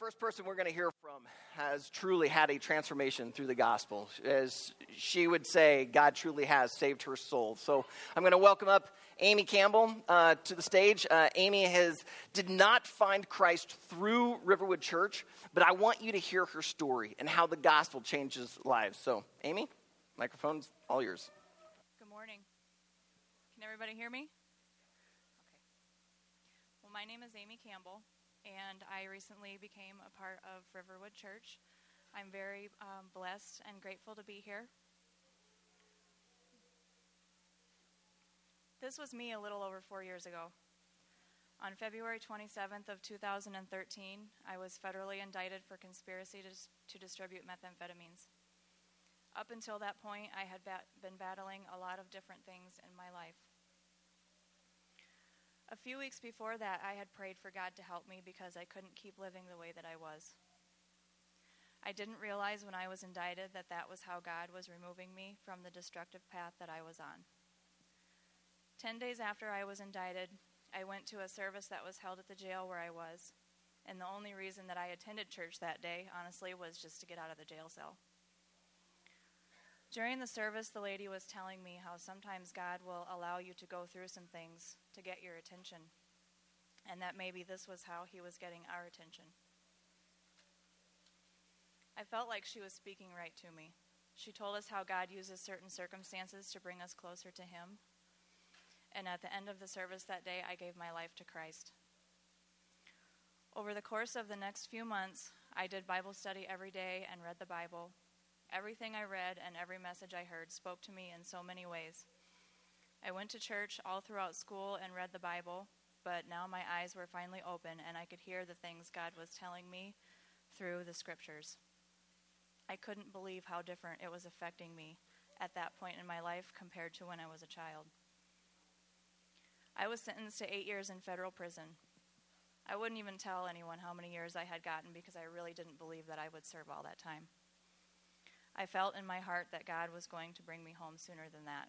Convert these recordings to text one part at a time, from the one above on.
first person we're going to hear from has truly had a transformation through the gospel. As she would say, God truly has saved her soul. So I'm going to welcome up Amy Campbell uh, to the stage. Uh, Amy has did not find Christ through Riverwood Church, but I want you to hear her story and how the gospel changes lives. So, Amy, microphone's all yours. Good morning. Can everybody hear me? Okay. Well, my name is Amy Campbell and I recently became a part of Riverwood Church. I'm very um, blessed and grateful to be here. This was me a little over four years ago. On February 27th of 2013, I was federally indicted for conspiracy to, to distribute methamphetamines. Up until that point, I had bat- been battling a lot of different things in my life. A few weeks before that, I had prayed for God to help me because I couldn't keep living the way that I was. I didn't realize when I was indicted that that was how God was removing me from the destructive path that I was on. Ten days after I was indicted, I went to a service that was held at the jail where I was, and the only reason that I attended church that day, honestly, was just to get out of the jail cell. During the service, the lady was telling me how sometimes God will allow you to go through some things to get your attention, and that maybe this was how He was getting our attention. I felt like she was speaking right to me. She told us how God uses certain circumstances to bring us closer to Him. And at the end of the service that day, I gave my life to Christ. Over the course of the next few months, I did Bible study every day and read the Bible Everything I read and every message I heard spoke to me in so many ways. I went to church all throughout school and read the Bible, but now my eyes were finally open and I could hear the things God was telling me through the scriptures. I couldn't believe how different it was affecting me at that point in my life compared to when I was a child. I was sentenced to eight years in federal prison. I wouldn't even tell anyone how many years I had gotten because I really didn't believe that I would serve all that time. I felt in my heart that God was going to bring me home sooner than that.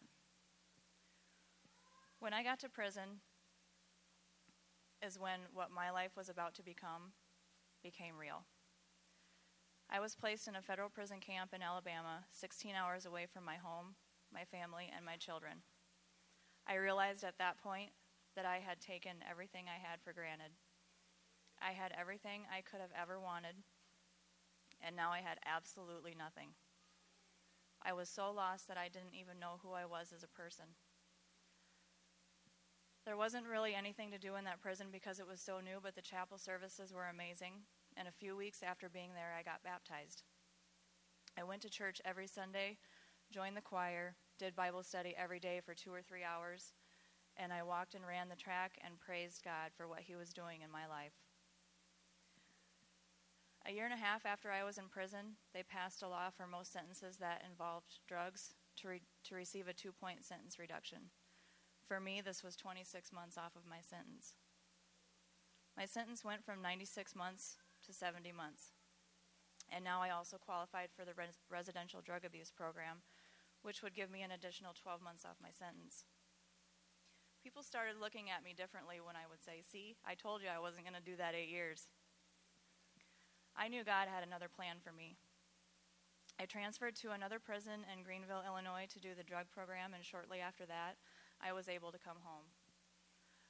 When I got to prison, is when what my life was about to become became real. I was placed in a federal prison camp in Alabama, 16 hours away from my home, my family, and my children. I realized at that point that I had taken everything I had for granted. I had everything I could have ever wanted, and now I had absolutely nothing. I was so lost that I didn't even know who I was as a person. There wasn't really anything to do in that prison because it was so new, but the chapel services were amazing. And a few weeks after being there, I got baptized. I went to church every Sunday, joined the choir, did Bible study every day for two or three hours, and I walked and ran the track and praised God for what He was doing in my life. A year and a half after I was in prison, they passed a law for most sentences that involved drugs to, re- to receive a two point sentence reduction. For me, this was 26 months off of my sentence. My sentence went from 96 months to 70 months. And now I also qualified for the res- residential drug abuse program, which would give me an additional 12 months off my sentence. People started looking at me differently when I would say, See, I told you I wasn't going to do that eight years. I knew God had another plan for me. I transferred to another prison in Greenville, Illinois to do the drug program, and shortly after that, I was able to come home.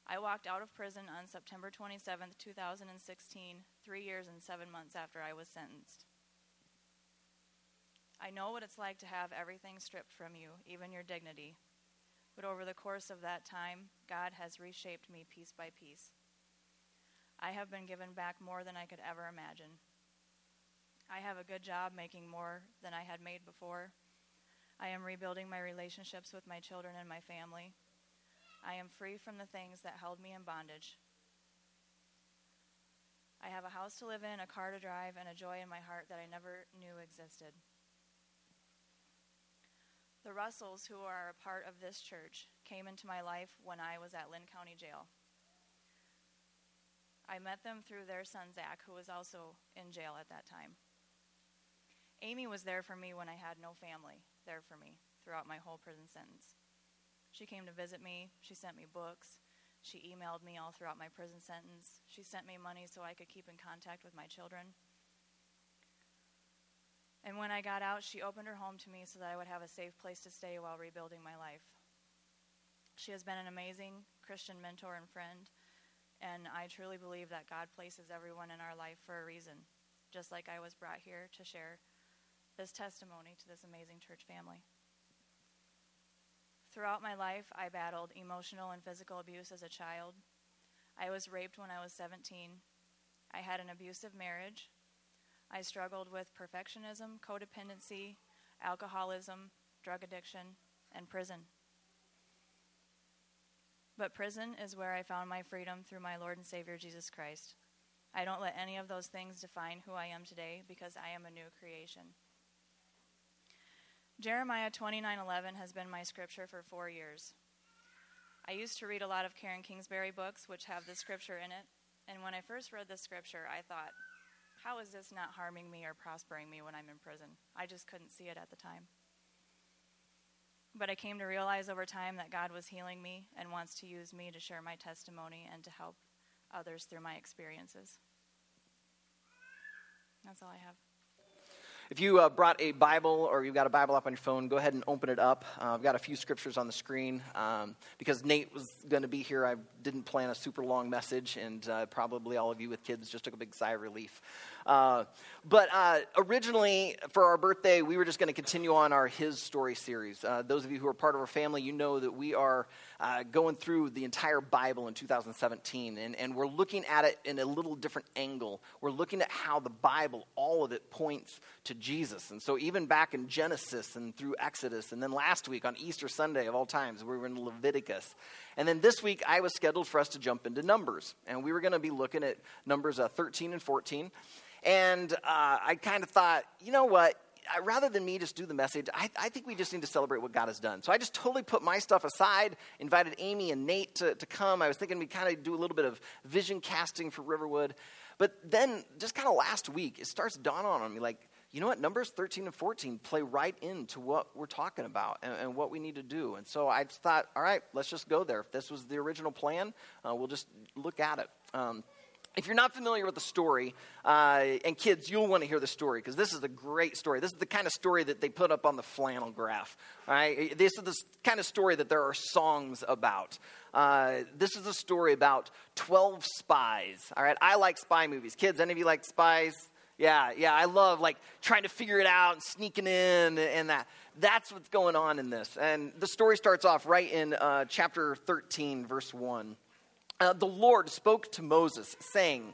I walked out of prison on September 27, 2016, three years and seven months after I was sentenced. I know what it's like to have everything stripped from you, even your dignity. But over the course of that time, God has reshaped me piece by piece. I have been given back more than I could ever imagine. I have a good job making more than I had made before. I am rebuilding my relationships with my children and my family. I am free from the things that held me in bondage. I have a house to live in, a car to drive, and a joy in my heart that I never knew existed. The Russells, who are a part of this church, came into my life when I was at Linn County Jail. I met them through their son, Zach, who was also in jail at that time. Amy was there for me when I had no family there for me throughout my whole prison sentence. She came to visit me, she sent me books, She emailed me all throughout my prison sentence. She sent me money so I could keep in contact with my children. And when I got out, she opened her home to me so that I would have a safe place to stay while rebuilding my life. She has been an amazing Christian mentor and friend, and I truly believe that God places everyone in our life for a reason, just like I was brought here to share this testimony to this amazing church family. Throughout my life, I battled emotional and physical abuse as a child. I was raped when I was 17. I had an abusive marriage. I struggled with perfectionism, codependency, alcoholism, drug addiction, and prison. But prison is where I found my freedom through my Lord and Savior Jesus Christ. I don't let any of those things define who I am today because I am a new creation. Jeremiah 29:11 has been my scripture for 4 years. I used to read a lot of Karen Kingsbury books which have this scripture in it, and when I first read this scripture, I thought, how is this not harming me or prospering me when I'm in prison? I just couldn't see it at the time. But I came to realize over time that God was healing me and wants to use me to share my testimony and to help others through my experiences. That's all I have. If you uh, brought a Bible or you've got a Bible up on your phone, go ahead and open it up. Uh, I've got a few scriptures on the screen. Um, because Nate was going to be here, I didn't plan a super long message, and uh, probably all of you with kids just took a big sigh of relief. Uh, but uh, originally, for our birthday, we were just going to continue on our His Story series. Uh, those of you who are part of our family, you know that we are uh, going through the entire Bible in 2017, and, and we're looking at it in a little different angle. We're looking at how the Bible, all of it, points to Jesus. And so, even back in Genesis and through Exodus, and then last week on Easter Sunday of all times, we were in Leviticus. And then this week, I was scheduled for us to jump into Numbers, and we were going to be looking at Numbers uh, 13 and 14. And uh, I kind of thought, you know what? rather than me just do the message, I, I, think we just need to celebrate what God has done. So I just totally put my stuff aside, invited Amy and Nate to, to come. I was thinking we kind of do a little bit of vision casting for Riverwood. But then, just kind of last week, it starts dawning on me like, you know what? Numbers 13 and 14 play right into what we're talking about and, and what we need to do. And so I thought, all right, let's just go there. If this was the original plan, uh, we'll just look at it. Um, if you're not familiar with the story, uh, and kids, you'll want to hear the story because this is a great story. This is the kind of story that they put up on the flannel graph. Right? This is the kind of story that there are songs about. Uh, this is a story about 12 spies. All right, I like spy movies. Kids, any of you like spies? Yeah, yeah, I love like trying to figure it out and sneaking in and that. That's what's going on in this. And the story starts off right in uh, chapter 13, verse 1 uh, the Lord spoke to Moses, saying,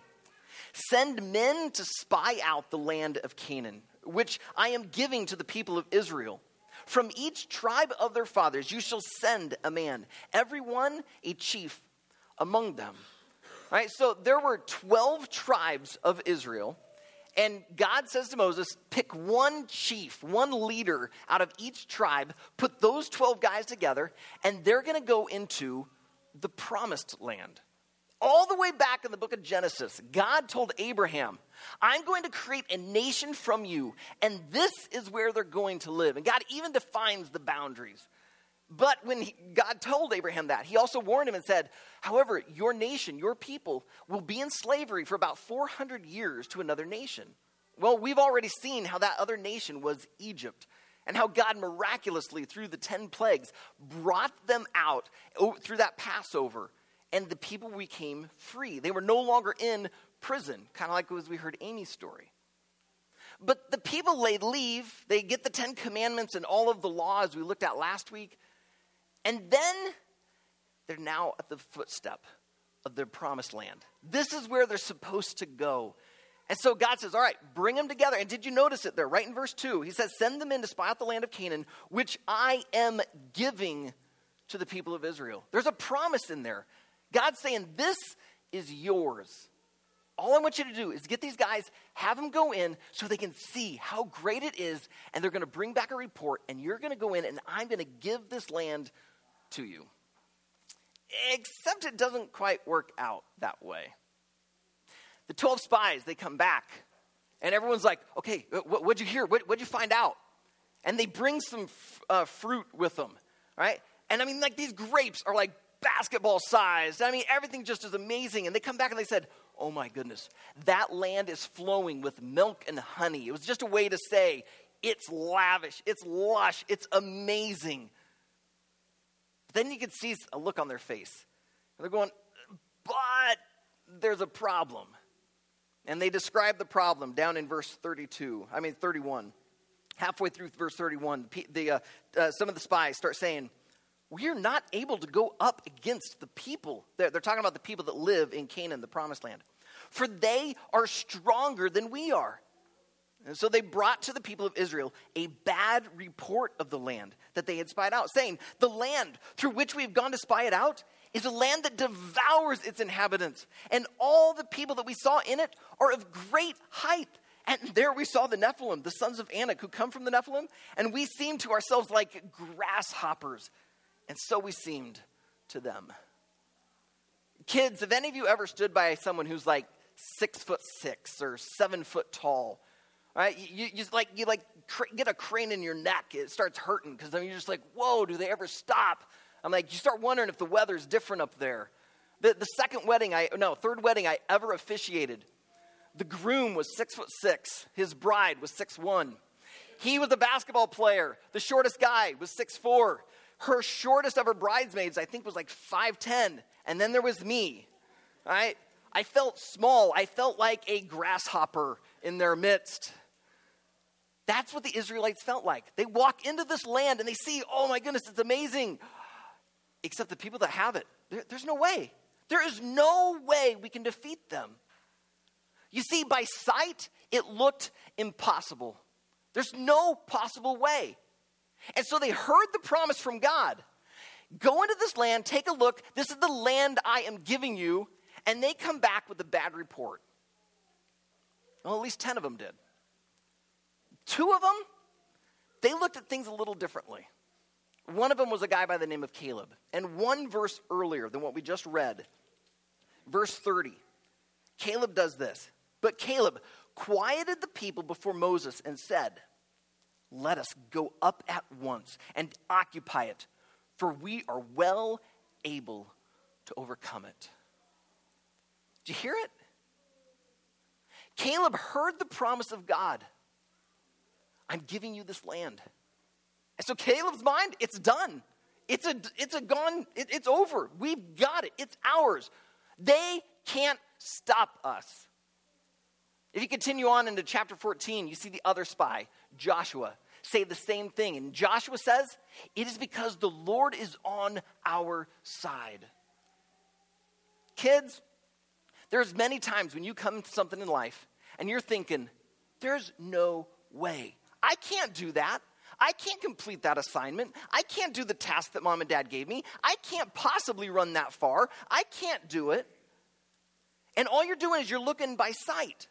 Send men to spy out the land of Canaan, which I am giving to the people of Israel. From each tribe of their fathers you shall send a man, every one a chief among them. All right, so there were 12 tribes of Israel, and God says to Moses, pick one chief, one leader out of each tribe, put those 12 guys together, and they're going to go into the promised land. All the way back in the book of Genesis, God told Abraham, I'm going to create a nation from you, and this is where they're going to live. And God even defines the boundaries. But when he, God told Abraham that, he also warned him and said, However, your nation, your people, will be in slavery for about 400 years to another nation. Well, we've already seen how that other nation was Egypt and how God miraculously, through the 10 plagues, brought them out through that Passover and the people became free. They were no longer in prison, kind of like as we heard Amy's story. But the people they leave, they get the Ten Commandments and all of the laws we looked at last week, and then they're now at the footstep of their promised land. This is where they're supposed to go. And so God says, All right, bring them together. And did you notice it there, right in verse 2? He says, Send them in to spy out the land of Canaan, which I am giving to the people of Israel. There's a promise in there. God's saying, This is yours. All I want you to do is get these guys, have them go in so they can see how great it is, and they're going to bring back a report, and you're going to go in, and I'm going to give this land to you. Except it doesn't quite work out that way. The 12 spies, they come back, and everyone's like, okay, what, would you hear? What, what'd you find out? And they bring some f- uh, fruit with them, right? And I mean, like, these grapes are like basketball sized. I mean, everything just is amazing. And they come back and they said, Oh my goodness, that land is flowing with milk and honey. It was just a way to say, It's lavish, it's lush, it's amazing. Then you could see a look on their face. And they're going, But there's a problem. And they describe the problem down in verse 32, I mean 31. Halfway through verse 31, the, uh, uh, some of the spies start saying, we're not able to go up against the people. They're, they're, talking about the people that live in Canaan, the promised land. For they are stronger than we are. And so they brought to the people of Israel a bad report of the land that they had spied out, saying, The land through which we've gone to spy it out is a land that devours its inhabitants, and all the people that we saw in it are of great height. And there we saw the Nephilim, the sons of Anak, who come from the Nephilim, and we seemed to ourselves like grasshoppers and so we seemed to them. Kids, have any of you ever stood by someone who's like six foot six or seven foot tall? Right? You, you like you like cr- get a crane in your neck. It starts hurting because then you're just like, whoa, do they ever stop? I'm like, you start wondering if the weather's different up there. The, the second wedding I no third wedding I ever officiated, the groom was six foot six. His bride was six one. He was a basketball player. The shortest guy was six four. Her shortest of her bridesmaids, I think, was like 5'10. And then there was me, right? I felt small. I felt like a grasshopper in their midst. That's what the Israelites felt like. They walk into this land and they see, oh my goodness, it's amazing. Except the people that have it, there, there's no way. There is no way we can defeat them. You see, by sight, it looked impossible. There's no possible way. And so they heard the promise from God go into this land, take a look. This is the land I am giving you. And they come back with a bad report. Well, at least 10 of them did. Two of them, they looked at things a little differently. One of them was a guy by the name of Caleb. And one verse earlier than what we just read, verse 30, Caleb does this. But Caleb quieted the people before Moses and said, let us go up at once and occupy it, for we are well able to overcome it. Do you hear it? Caleb heard the promise of God I'm giving you this land. So Caleb's mind, it's done. It's a, it's a gone, it, it's over. We've got it. It's ours. They can't stop us. If you continue on into chapter 14, you see the other spy, Joshua, say the same thing. And Joshua says, It is because the Lord is on our side. Kids, there's many times when you come to something in life and you're thinking, There's no way. I can't do that. I can't complete that assignment. I can't do the task that mom and dad gave me. I can't possibly run that far. I can't do it. And all you're doing is you're looking by sight.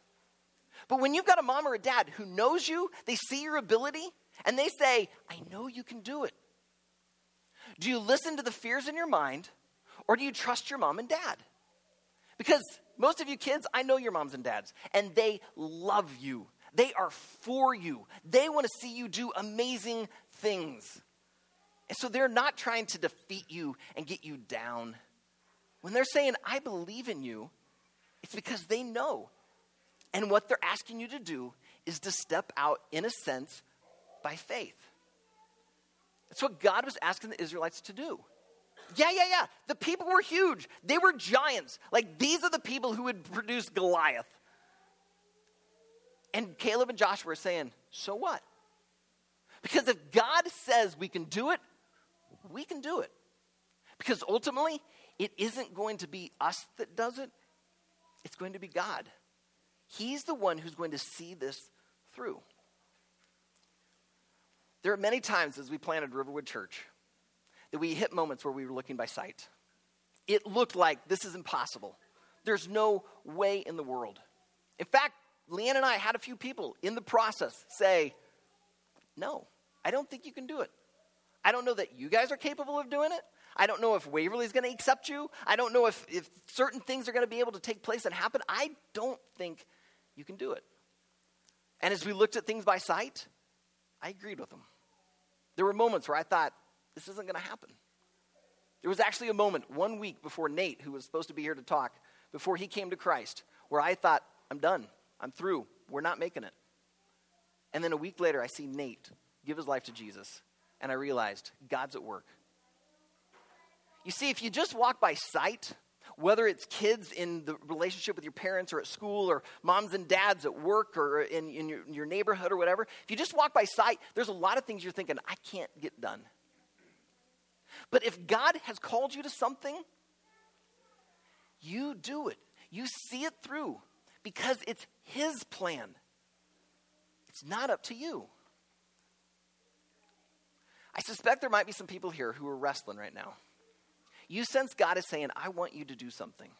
But when you've got a mom or a dad who knows you, they see your ability, and they say, I know you can do it. Do you listen to the fears in your mind, or do you trust your mom and dad? Because most of you kids, I know your moms and dads, and they love you. They are for you. They want to see you do amazing things. And so they're not trying to defeat you and get you down. When they're saying, I believe in you, it's because they know and what they're asking you to do is to step out, in a sense, by faith. That's what God was asking the Israelites to do. Yeah, yeah, yeah. The people were huge. They were giants. Like these are the people who would produce Goliath. And Caleb and Joshua are saying, so what? Because if God says we can do it, we can do it. Because ultimately, it isn't going to be us that does it, it's going to be God. He's the one who's going to see this through. There are many times as we planted Riverwood Church that we hit moments where we were looking by sight. It looked like this is impossible. There's no way in the world. In fact, Leanne and I had a few people in the process say, No, I don't think you can do it. I don't know that you guys are capable of doing it. I don't know if Waverly's going to accept you. I don't know if, if certain things are going to be able to take place and happen. I don't think you can do it. And as we looked at things by sight, I agreed with them. There were moments where I thought, this isn't going to happen. There was actually a moment one week before Nate, who was supposed to be here to talk, before he came to Christ, where I thought, I'm done. I'm through. We're not making it. And then a week later, I see Nate give his life to Jesus, and I realized God's at work. You see, if you just walk by sight, whether it's kids in the relationship with your parents or at school or moms and dads at work or in, in your, in your neighborhood or whatever, if you just walk by sight, there's a lot of things you're thinking, I can't get done. But if God has called you to something, you do it. You see it through because it's His plan. It's not up to you. I suspect there might be some people here who are wrestling right now. You sense God is saying, I want you to do something.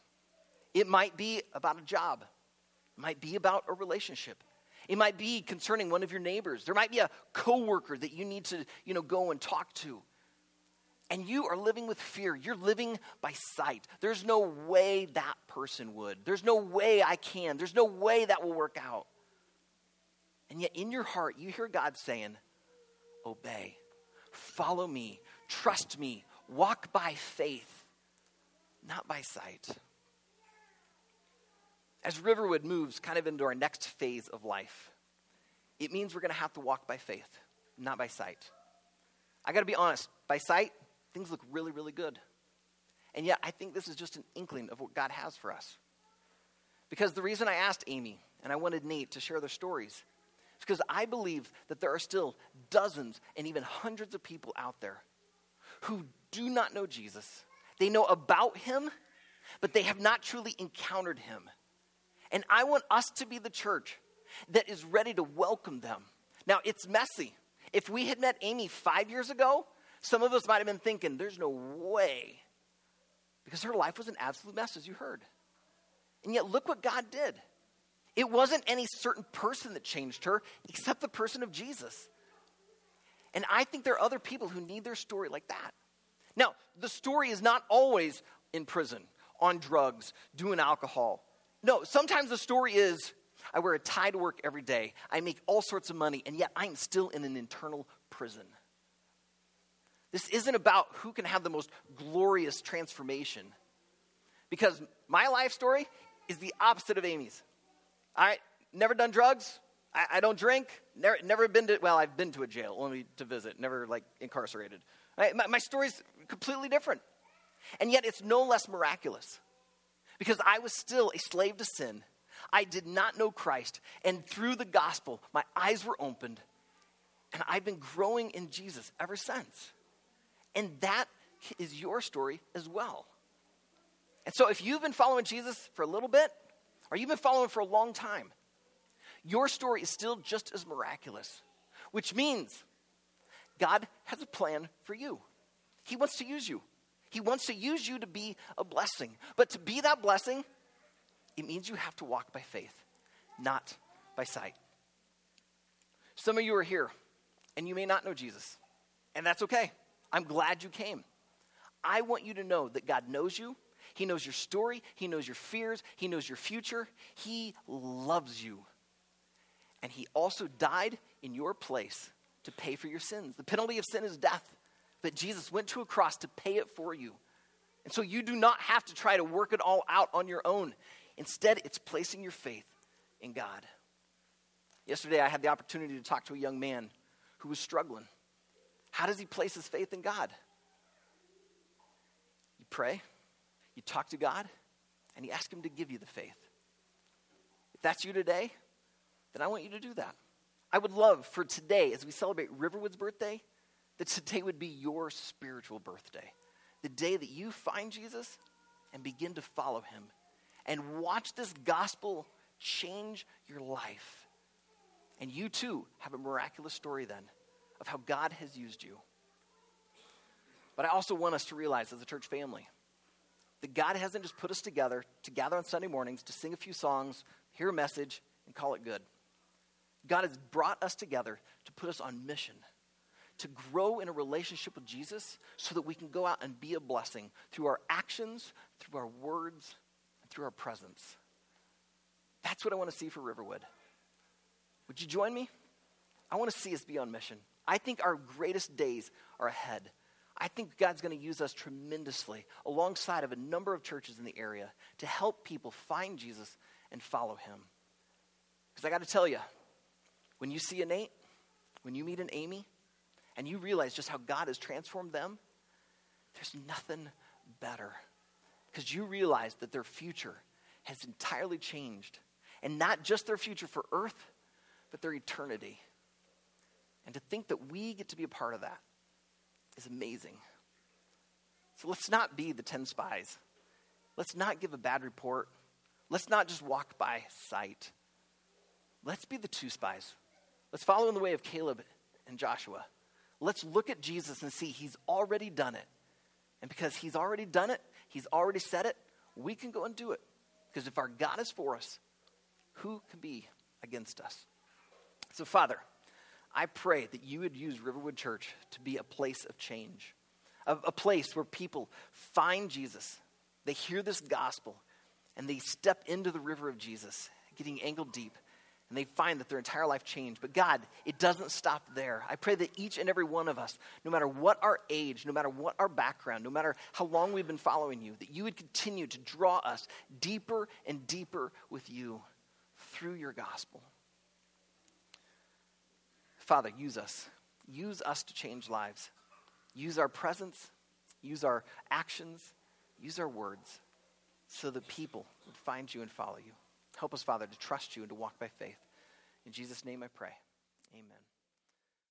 It might be about a job, it might be about a relationship. It might be concerning one of your neighbors. There might be a coworker that you need to, you know, go and talk to. And you are living with fear. You're living by sight. There's no way that person would. There's no way I can. There's no way that will work out. And yet, in your heart, you hear God saying, Obey, follow me, trust me, walk by faith, not by sight. As Riverwood moves kind of into our next phase of life, it means we're going to have to walk by faith, not by sight. I got to be honest, by sight, things look really, really good. And yet, I think this is just an inkling of what God has for us. Because the reason I asked Amy and I wanted Nate to share their stories is because I believe that there are still dozens and even hundreds of people out there who do not know Jesus. They know about him, but they have not truly encountered him. And I want us to be the church that is ready to welcome them. Now, it's messy. If we had met Amy five years ago, some of us might have been thinking, there's no way. Because her life was an absolute mess, as you heard. And yet, look what God did. It wasn't any certain person that changed her, except the person of Jesus. And I think there are other people who need their story like that. Now, the story is not always in prison, on drugs, doing alcohol. No, sometimes the story is I wear a tie to work every day, I make all sorts of money, and yet I'm still in an internal prison. This isn't about who can have the most glorious transformation. Because my life story is the opposite of Amy's. I never done drugs, I, I, don't drink. Never, never been to, well, I've been to a jail only to visit, never like incarcerated. My, my story's completely different. And yet it's no less miraculous because I was still a slave to sin. I did not know Christ. And through the gospel, my eyes were opened. And I've been growing in Jesus ever since. And that is your story as well. And so if you've been following Jesus for a little bit, or you've been following for a long time, your story is still just as miraculous, which means God has a plan for you. He wants to use you. He wants to use you to be a blessing. But to be that blessing, it means you have to walk by faith, not by sight. Some of you are here and you may not know Jesus, and that's okay. I'm glad you came. I want you to know that God knows you. He knows your story. He knows your fears. He knows your future. He loves you. And he also died in your place to pay for your sins. The penalty of sin is death, but Jesus went to a cross to pay it for you. And so you do not have to try to work it all out on your own. Instead, it's placing your faith in God. Yesterday, I had the opportunity to talk to a young man who was struggling. How does he place his faith in God? You pray, you talk to God, and you ask him to give you the faith. If that's you today, then I want you to do that. I would love for today, as we celebrate Riverwood's birthday, that today would be your spiritual birthday. The day that you find Jesus and begin to follow him and watch this gospel change your life. And you too have a miraculous story then of how God has used you. But I also want us to realize as a church family that God hasn't just put us together to gather on Sunday mornings to sing a few songs, hear a message, and call it good. God has brought us together to put us on mission, to grow in a relationship with Jesus so that we can go out and be a blessing through our actions, through our words, and through our presence. That's what I want to see for Riverwood. Would you join me? I want to see us be on mission. I think our greatest days are ahead. I think God's going to use us tremendously alongside of a number of churches in the area to help people find Jesus and follow him. Because I got to tell you, when you see a Nate, when you meet an Amy, and you realize just how God has transformed them, there's nothing better. Because you realize that their future has entirely changed. And not just their future for earth, but their eternity. And to think that we get to be a part of that is amazing. So let's not be the 10 spies. Let's not give a bad report. Let's not just walk by sight. Let's be the two spies. Let's follow in the way of Caleb and Joshua. Let's look at Jesus and see he's already done it. And because he's already done it, he's already said it, we can go and do it. Because if our God is for us, who can be against us? So, Father, I pray that you would use Riverwood Church to be a place of change, a, a place where people find Jesus, they hear this gospel, and they step into the river of Jesus, getting ankle deep, and they find that their entire life changed. But God, it doesn't stop there. I pray that each and every one of us, no matter what our age, no matter what our background, no matter how long we've been following you, that you would continue to draw us deeper and deeper with you through your gospel. Father, use us. Use us to change lives. Use our presence, use our actions, use our words so that people would find you and follow you. Help us, Father, to trust you and to walk by faith. In Jesus' name I pray. Amen.